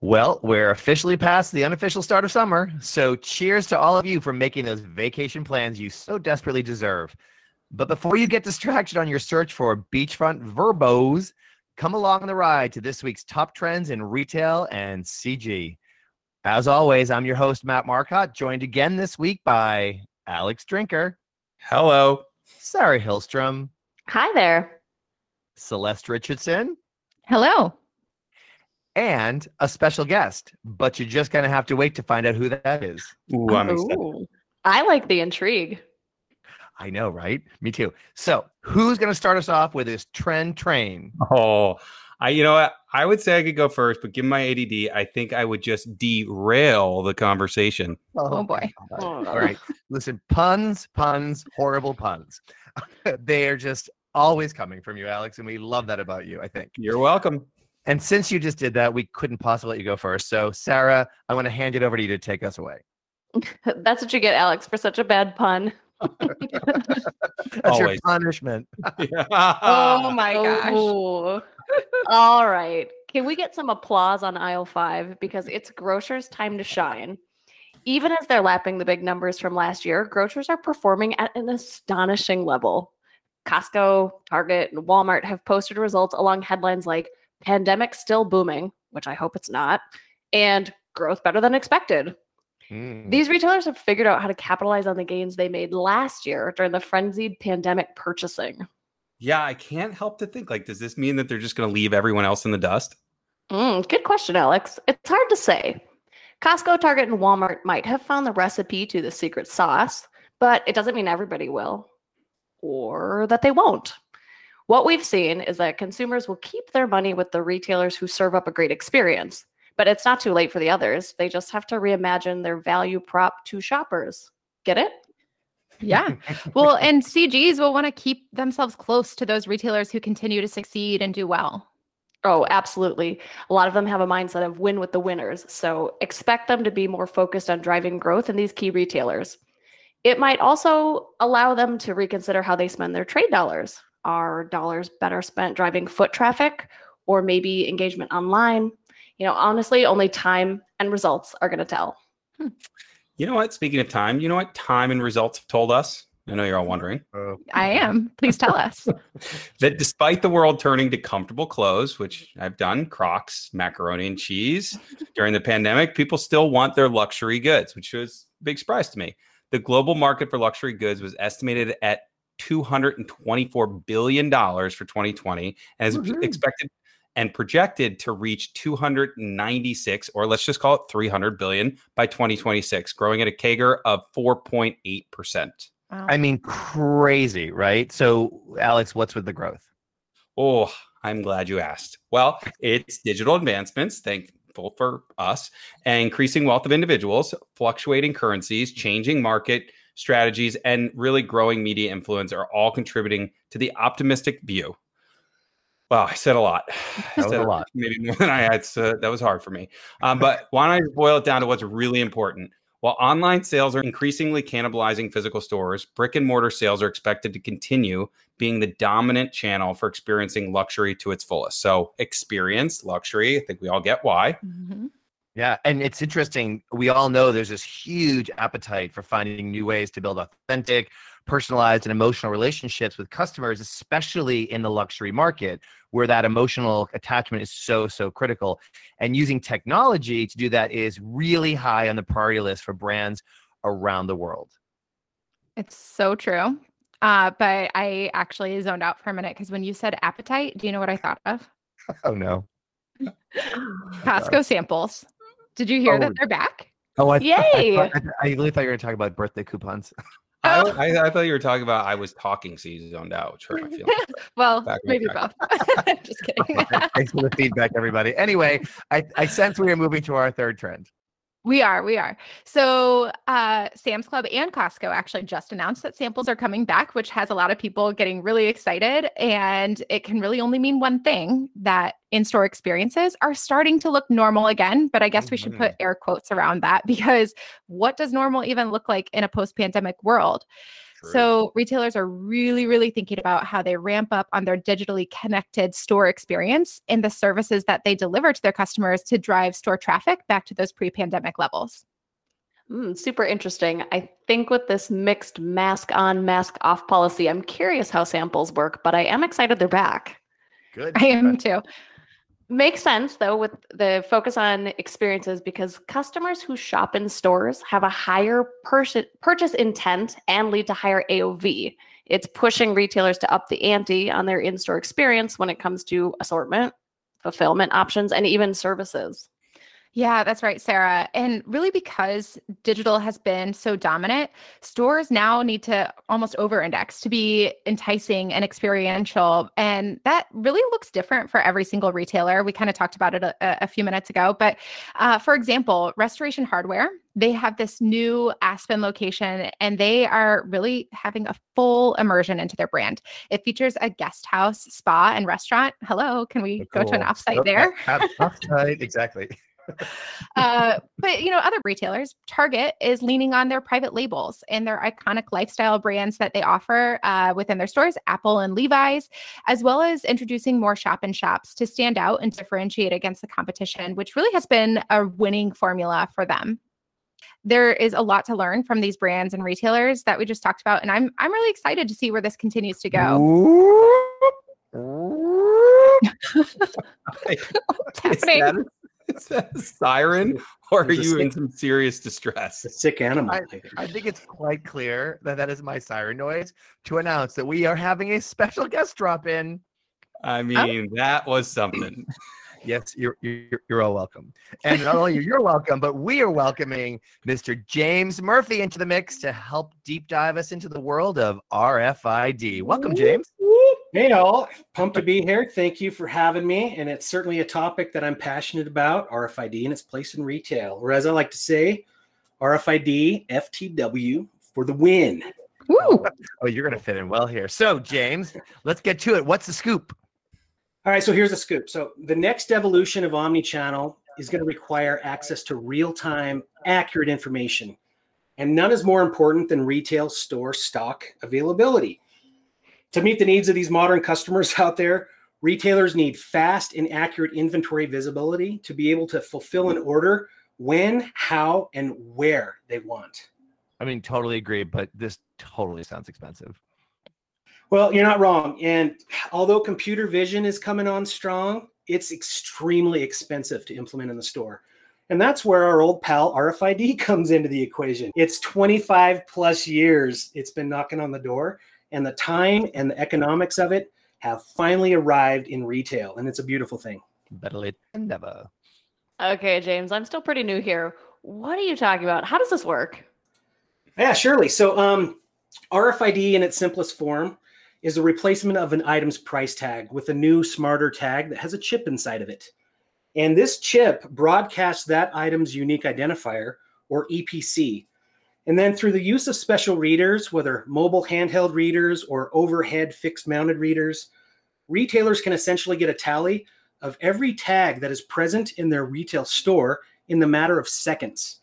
Well, we're officially past the unofficial start of summer. So, cheers to all of you for making those vacation plans you so desperately deserve. But before you get distracted on your search for beachfront Vrbos, come along the ride to this week's top trends in retail and CG. As always, I'm your host, Matt Marcotte, joined again this week by Alex Drinker. Hello. Sarah Hillstrom. Hi there. Celeste Richardson. Hello and a special guest, but you're just going to have to wait to find out who that is. Ooh, I'm excited. I like the intrigue. I know, right? Me too. So, who's going to start us off with this trend train? Oh, I, you know what? I would say I could go first, but given my ADD, I think I would just derail the conversation. Oh, oh boy. All right. Listen, puns, puns, horrible puns. they are just always coming from you, Alex, and we love that about you, I think. You're welcome. And since you just did that, we couldn't possibly let you go first. So, Sarah, I want to hand it over to you to take us away. That's what you get, Alex, for such a bad pun. That's Always. your punishment. oh my gosh. Oh. All right. Can we get some applause on aisle five? Because it's grocers' time to shine. Even as they're lapping the big numbers from last year, grocers are performing at an astonishing level. Costco, Target, and Walmart have posted results along headlines like pandemic still booming, which I hope it's not, and growth better than expected. Mm. These retailers have figured out how to capitalize on the gains they made last year during the frenzied pandemic purchasing. Yeah, I can't help to think like, does this mean that they're just going to leave everyone else in the dust? Mm, good question, Alex. It's hard to say. Costco, Target, and Walmart might have found the recipe to the secret sauce, but it doesn't mean everybody will or that they won't. What we've seen is that consumers will keep their money with the retailers who serve up a great experience, but it's not too late for the others. They just have to reimagine their value prop to shoppers. Get it? Yeah. Well, and CGs will want to keep themselves close to those retailers who continue to succeed and do well. Oh, absolutely. A lot of them have a mindset of win with the winners. So expect them to be more focused on driving growth in these key retailers. It might also allow them to reconsider how they spend their trade dollars are dollars better spent driving foot traffic or maybe engagement online? You know, honestly, only time and results are going to tell. Hmm. You know what? Speaking of time, you know what time and results have told us? I know you're all wondering. Uh, I am. Please tell us. that despite the world turning to comfortable clothes, which I've done, Crocs, macaroni and cheese during the pandemic, people still want their luxury goods, which was a big surprise to me. The global market for luxury goods was estimated at $224 billion for 2020 and is mm-hmm. expected and projected to reach 296 or let's just call it 300 billion by 2026 growing at a CAGR of 4.8%. Wow. I mean crazy, right? So Alex, what's with the growth? Oh, I'm glad you asked. Well, it's digital advancements, thankful for us, and increasing wealth of individuals, fluctuating currencies, changing market strategies, and really growing media influence are all contributing to the optimistic view. Wow, I said a lot. That was a lot. Maybe more than I had. So that was hard for me. Um, but why don't I boil it down to what's really important? While online sales are increasingly cannibalizing physical stores, brick and mortar sales are expected to continue being the dominant channel for experiencing luxury to its fullest. So, experience luxury, I think we all get why. Mm-hmm. Yeah, and it's interesting. We all know there's this huge appetite for finding new ways to build authentic, personalized, and emotional relationships with customers, especially in the luxury market where that emotional attachment is so, so critical. And using technology to do that is really high on the priority list for brands around the world. It's so true. Uh, but I actually zoned out for a minute because when you said appetite, do you know what I thought of? Oh, no. Costco samples. Did you hear oh, that they're back? Oh, I, yay! I, I, I, really thought you were going to talk about birthday coupons. Oh. I, I, thought you were talking about I was talking, so you zoned out, which hurt my feelings. well, maybe both. Just kidding. Thanks for the feedback, everybody. Anyway, I, I sense we are moving to our third trend. We are, we are. So, uh, Sam's Club and Costco actually just announced that samples are coming back, which has a lot of people getting really excited. And it can really only mean one thing that in store experiences are starting to look normal again. But I guess we should put mm-hmm. air quotes around that because what does normal even look like in a post pandemic world? True. So retailers are really, really thinking about how they ramp up on their digitally connected store experience and the services that they deliver to their customers to drive store traffic back to those pre-pandemic levels. Mm, super interesting. I think with this mixed mask on, mask off policy, I'm curious how samples work, but I am excited they're back. Good. I am too. Makes sense though with the focus on experiences because customers who shop in stores have a higher purchase purchase intent and lead to higher AOV. It's pushing retailers to up the ante on their in-store experience when it comes to assortment, fulfillment options, and even services. Yeah, that's right, Sarah. And really, because digital has been so dominant, stores now need to almost over index to be enticing and experiential. And that really looks different for every single retailer. We kind of talked about it a, a few minutes ago. But uh, for example, Restoration Hardware, they have this new Aspen location and they are really having a full immersion into their brand. It features a guest house, spa, and restaurant. Hello, can we go to an offsite Okay, there? Offsite, exactly. Uh, but you know, other retailers, Target is leaning on their private labels and their iconic lifestyle brands that they offer uh, within their stores, Apple and Levi's, as well as introducing more shop and shops to stand out and differentiate against the competition, which really has been a winning formula for them. There is a lot to learn from these brands and retailers that we just talked about, and I'm I'm really excited to see where this continues to go. What's happening? Is that, a, is that a siren or are There's a you in some serious distress? a sick animal. I think. I think it's quite clear that that is my siren noise to announce that we are having a special guest drop in. I mean, that was something. Yes, you're, you're you're all welcome. And not only you're welcome, but we are welcoming Mr. James Murphy into the mix to help deep dive us into the world of RFID. Welcome, James. Hey, all. Pumped to be here. Thank you for having me. And it's certainly a topic that I'm passionate about RFID and its place in retail. Or as I like to say, RFID FTW for the win. Woo! Oh, you're gonna fit in well here. So, James, let's get to it. What's the scoop? All right, so here's the scoop. So the next evolution of omnichannel is going to require access to real-time, accurate information. And none is more important than retail store stock availability. To meet the needs of these modern customers out there, retailers need fast and accurate inventory visibility to be able to fulfill an order when, how, and where they want. I mean, totally agree, but this totally sounds expensive. Well, you're not wrong. And although computer vision is coming on strong, it's extremely expensive to implement in the store. And that's where our old pal RFID comes into the equation. It's 25 plus years it's been knocking on the door, and the time and the economics of it have finally arrived in retail. And it's a beautiful thing. Better late than never. Okay, James, I'm still pretty new here. What are you talking about? How does this work? Yeah, surely. So, um, RFID in its simplest form is a replacement of an item's price tag with a new, smarter tag that has a chip inside of it. And this chip broadcasts that item's unique identifier, or EPC. And then through the use of special readers, whether mobile handheld readers or overhead fixed mounted readers, retailers can essentially get a tally of every tag that is present in their retail store in the matter of seconds.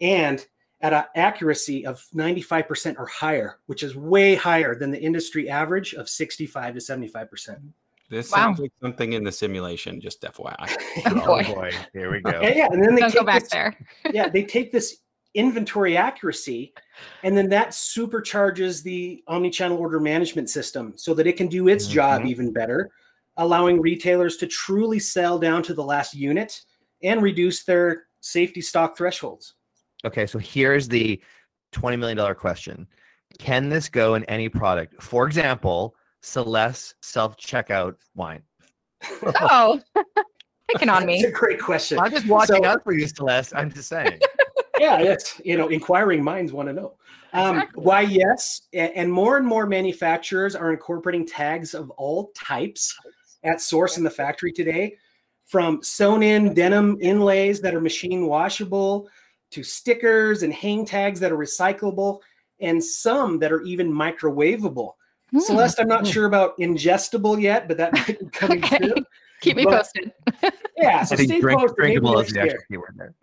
And at an accuracy of 95% or higher, which is way higher than the industry average of 65 to 75%. This Wow. sounds like something in the simulation, just FYI. Oh, Oh boy. boy, here we go. And yeah, and then they Don't go back this, there. yeah, they take this inventory accuracy and then that supercharges the omnichannel order management system so that it can do its job Mhm. even better, allowing retailers to truly sell down to the last unit and reduce their safety stock thresholds. Okay, so here's the $20 million question. Can this go in any product? For example, Celeste self checkout wine. Oh, picking on me. It's a great question. I'm just watching So- out for you, Celeste. I'm just saying. yeah, it's you know, inquiring minds want to know. Um, Exactly. Why, yes, and more and more manufacturers are incorporating tags of all types at source in the factory today, from sewn-in denim inlays that are machine washable, to stickers and hang tags that are recyclable, and some that are even microwavable. Hmm. Celeste, I'm not sure about ingestible yet, but that might be coming Okay. soon. Keep me But- posted. Yeah, so I think stay drink, close. maybe drinkable is the year actual keyword there.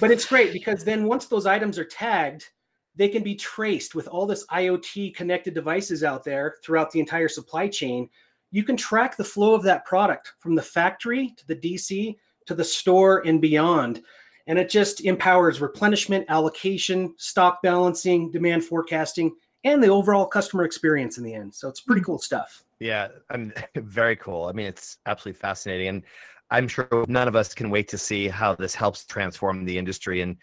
But it's great because then once those items are tagged they can be traced with all this IoT connected devices out there throughout the entire supply chain. You can track the flow of that product from the factory to the DC to the store and beyond. And it just empowers replenishment, allocation, stock balancing, demand forecasting, and the overall customer experience in the end. So it's pretty hmm. cool stuff. Yeah, I'm very cool. I mean, it's absolutely fascinating, and I'm sure none of us can wait to see how this helps transform the industry. And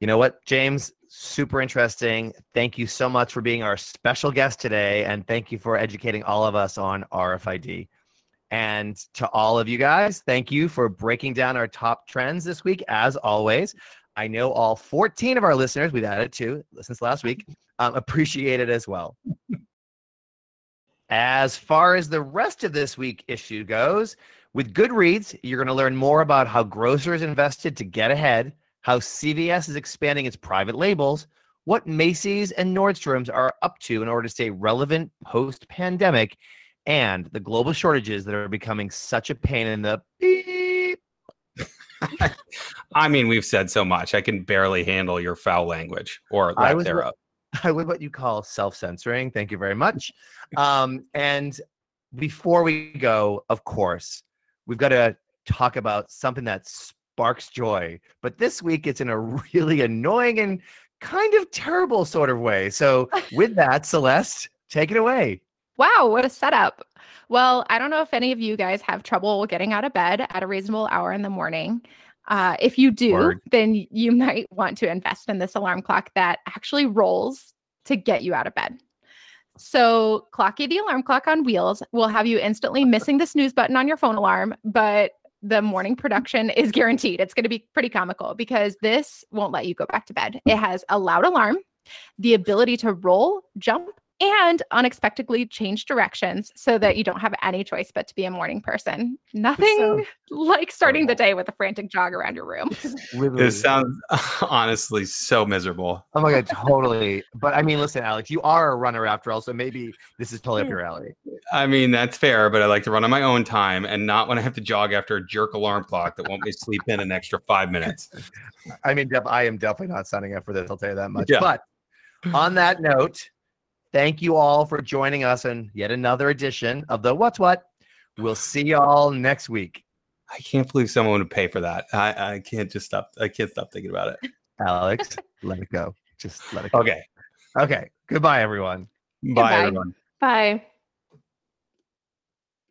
you know what, James, super interesting. Thank you so much for being our special guest today, and thank you for educating all of us on RFID. And to all of you guys, thank you for breaking down our top trends this week, as always. I know all 14 of our listeners, we've added two since last week, um, appreciate it as well. As far as the rest of this week issue goes, with Goodreads, you're going to learn more about how grocers invested to get ahead, how CVS is expanding its private labels, what Macy's and Nordstrom's are up to in order to stay relevant post pandemic, and the global shortages that are becoming such a pain in the beep. I mean, we've said so much. I can barely handle your foul language or I lack was- thereof. I would what you call self-censoring. Thank you very much. Um, and before we go, of course, we've got to talk about something that sparks joy. But this week, it's in a really annoying and kind of terrible sort of way. So, with that, Celeste, take it away. Wow, what a setup. Well, I don't know if any of you guys have trouble getting out of bed at a reasonable hour in the morning. Uh, if you do, Word. then you might want to invest in this alarm clock that actually rolls to get you out of bed. So, Clocky, the alarm clock on wheels, will have you instantly missing the snooze button on your phone alarm, but the morning production is guaranteed. It's going to be pretty comical because this won't let you go back to bed. It has a loud alarm, the ability to roll, jump, and unexpectedly change directions so that you don't have any choice but to be a morning person. Nothing like starting the day with a frantic jog around your room. This sounds honestly so miserable. Oh my god, totally. But I mean, listen, Alex, you are a runner after all, so maybe this is totally up hmm. your alley. I mean, that's fair, but I like to run on my own time and not when I have to jog after a jerk alarm clock that won't let me sleep in an extra five minutes. I mean, def- I am definitely not signing up for this. I'll tell you that much. Yeah. But on that note, thank you all for joining us in yet another edition of the What's What. We'll see y'all next week. I can't believe someone would pay for that. I, I can't just stop. I can't stop thinking about it. Alex, let it go. Just let it go. Okay. Okay. Goodbye, everyone. Bye, Goodbye. everyone. Bye.